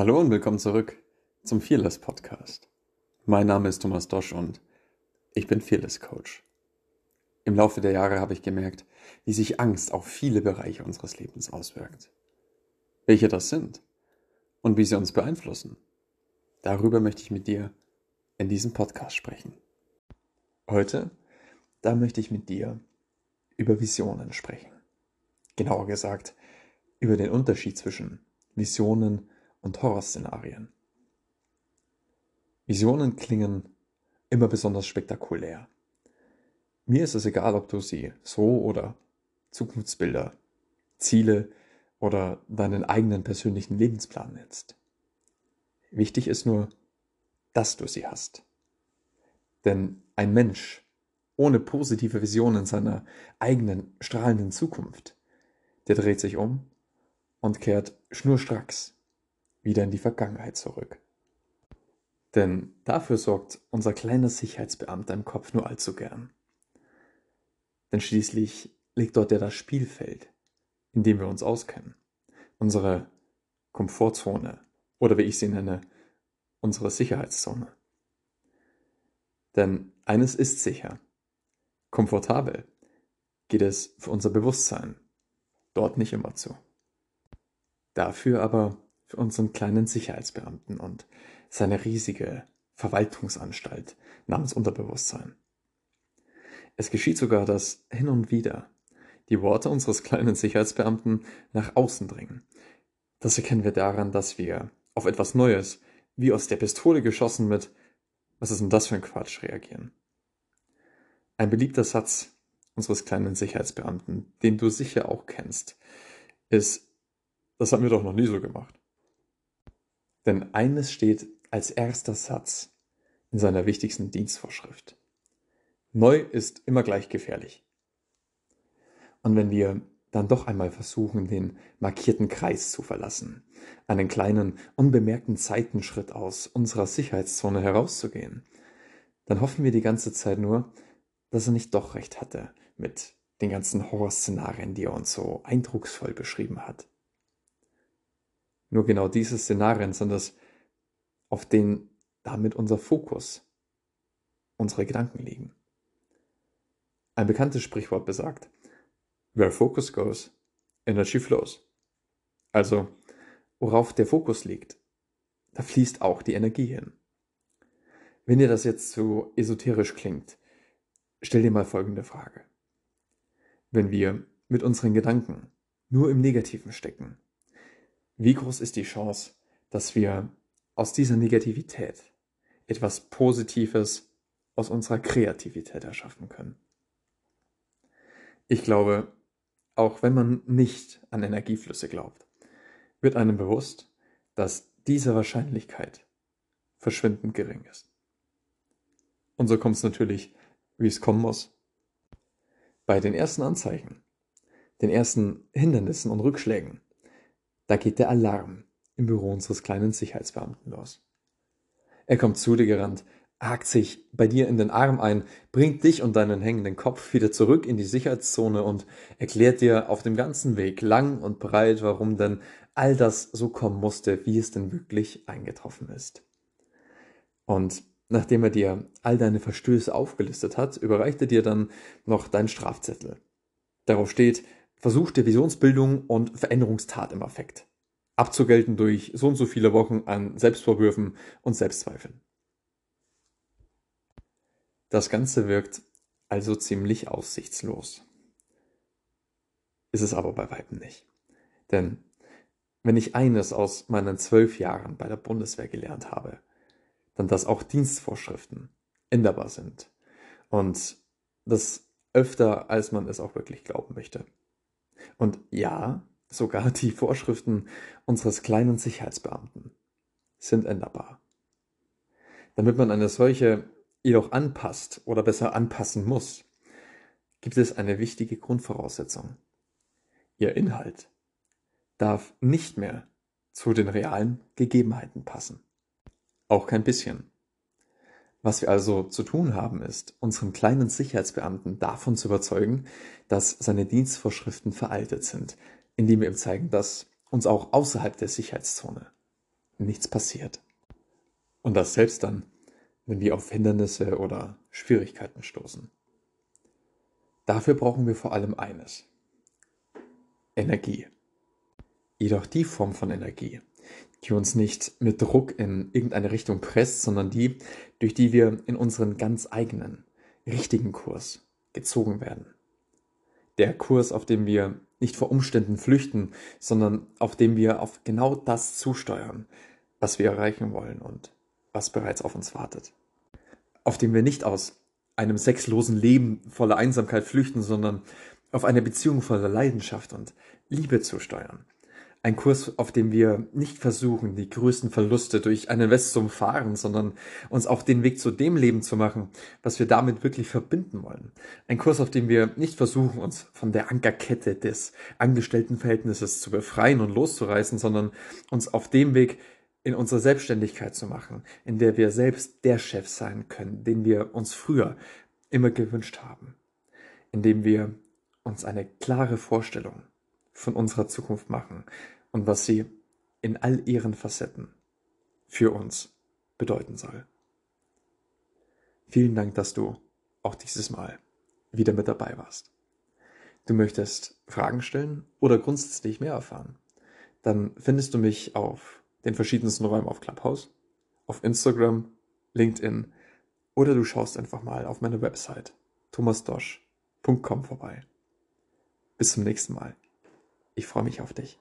Hallo und willkommen zurück zum Fearless Podcast. Mein Name ist Thomas Dosch und ich bin Fearless Coach. Im Laufe der Jahre habe ich gemerkt, wie sich Angst auf viele Bereiche unseres Lebens auswirkt. Welche das sind und wie sie uns beeinflussen. Darüber möchte ich mit dir in diesem Podcast sprechen. Heute, da möchte ich mit dir über Visionen sprechen. Genauer gesagt, über den Unterschied zwischen Visionen und Horrorszenarien. Visionen klingen immer besonders spektakulär. Mir ist es egal, ob du sie so oder Zukunftsbilder, Ziele oder deinen eigenen persönlichen Lebensplan nennst. Wichtig ist nur, dass du sie hast. Denn ein Mensch ohne positive Visionen seiner eigenen strahlenden Zukunft, der dreht sich um und kehrt schnurstracks wieder in die Vergangenheit zurück. Denn dafür sorgt unser kleiner Sicherheitsbeamter im Kopf nur allzu gern. Denn schließlich liegt dort ja das Spielfeld, in dem wir uns auskennen. Unsere Komfortzone oder wie ich sie nenne, unsere Sicherheitszone. Denn eines ist sicher. Komfortabel geht es für unser Bewusstsein dort nicht immer zu. Dafür aber für unseren kleinen Sicherheitsbeamten und seine riesige Verwaltungsanstalt namens Unterbewusstsein. Es geschieht sogar, dass hin und wieder die Worte unseres kleinen Sicherheitsbeamten nach außen dringen. Das erkennen wir daran, dass wir auf etwas Neues, wie aus der Pistole geschossen mit Was ist denn das für ein Quatsch reagieren. Ein beliebter Satz unseres kleinen Sicherheitsbeamten, den du sicher auch kennst, ist, das haben wir doch noch nie so gemacht. Denn eines steht als erster Satz in seiner wichtigsten Dienstvorschrift. Neu ist immer gleich gefährlich. Und wenn wir dann doch einmal versuchen, den markierten Kreis zu verlassen, einen kleinen, unbemerkten Zeitenschritt aus unserer Sicherheitszone herauszugehen, dann hoffen wir die ganze Zeit nur, dass er nicht doch recht hatte mit den ganzen Horrorszenarien, die er uns so eindrucksvoll beschrieben hat. Nur genau diese Szenarien sind es, auf denen damit unser Fokus, unsere Gedanken liegen. Ein bekanntes Sprichwort besagt, where focus goes, energy flows. Also, worauf der Fokus liegt, da fließt auch die Energie hin. Wenn dir das jetzt zu esoterisch klingt, stell dir mal folgende Frage. Wenn wir mit unseren Gedanken nur im Negativen stecken, wie groß ist die Chance, dass wir aus dieser Negativität etwas Positives aus unserer Kreativität erschaffen können? Ich glaube, auch wenn man nicht an Energieflüsse glaubt, wird einem bewusst, dass diese Wahrscheinlichkeit verschwindend gering ist. Und so kommt es natürlich, wie es kommen muss. Bei den ersten Anzeichen, den ersten Hindernissen und Rückschlägen da geht der Alarm im Büro unseres kleinen Sicherheitsbeamten los. Er kommt zu dir gerannt, hakt sich bei dir in den Arm ein, bringt dich und deinen hängenden Kopf wieder zurück in die Sicherheitszone und erklärt dir auf dem ganzen Weg lang und breit, warum denn all das so kommen musste, wie es denn wirklich eingetroffen ist. Und nachdem er dir all deine Verstöße aufgelistet hat, überreicht er dir dann noch deinen Strafzettel. Darauf steht, Versuch der Visionsbildung und Veränderungstat im Affekt. Abzugelten durch so und so viele Wochen an Selbstvorwürfen und Selbstzweifeln. Das Ganze wirkt also ziemlich aussichtslos. Ist es aber bei weitem nicht. Denn wenn ich eines aus meinen zwölf Jahren bei der Bundeswehr gelernt habe, dann dass auch Dienstvorschriften änderbar sind. Und das öfter, als man es auch wirklich glauben möchte. Und ja, sogar die Vorschriften unseres kleinen Sicherheitsbeamten sind änderbar. Damit man eine solche jedoch anpasst oder besser anpassen muss, gibt es eine wichtige Grundvoraussetzung. Ihr Inhalt darf nicht mehr zu den realen Gegebenheiten passen. Auch kein bisschen. Was wir also zu tun haben, ist, unseren kleinen Sicherheitsbeamten davon zu überzeugen, dass seine Dienstvorschriften veraltet sind, indem wir ihm zeigen, dass uns auch außerhalb der Sicherheitszone nichts passiert. Und das selbst dann, wenn wir auf Hindernisse oder Schwierigkeiten stoßen. Dafür brauchen wir vor allem eines. Energie. Jedoch die Form von Energie, die uns nicht mit Druck in irgendeine Richtung presst, sondern die, durch die wir in unseren ganz eigenen, richtigen Kurs gezogen werden. Der Kurs, auf dem wir nicht vor Umständen flüchten, sondern auf dem wir auf genau das zusteuern, was wir erreichen wollen und was bereits auf uns wartet. Auf dem wir nicht aus einem sexlosen Leben voller Einsamkeit flüchten, sondern auf eine Beziehung voller Leidenschaft und Liebe zusteuern. Ein Kurs, auf dem wir nicht versuchen, die größten Verluste durch einen West zu umfahren, sondern uns auf den Weg zu dem Leben zu machen, was wir damit wirklich verbinden wollen. Ein Kurs, auf dem wir nicht versuchen, uns von der Ankerkette des Angestelltenverhältnisses zu befreien und loszureißen, sondern uns auf dem Weg in unsere Selbstständigkeit zu machen, in der wir selbst der Chef sein können, den wir uns früher immer gewünscht haben, indem wir uns eine klare Vorstellung von unserer Zukunft machen und was sie in all ihren Facetten für uns bedeuten soll. Vielen Dank, dass du auch dieses Mal wieder mit dabei warst. Du möchtest Fragen stellen oder grundsätzlich mehr erfahren? Dann findest du mich auf den verschiedensten Räumen auf Clubhouse, auf Instagram, LinkedIn oder du schaust einfach mal auf meine Website thomasdosch.com vorbei. Bis zum nächsten Mal. Ich freue mich auf dich.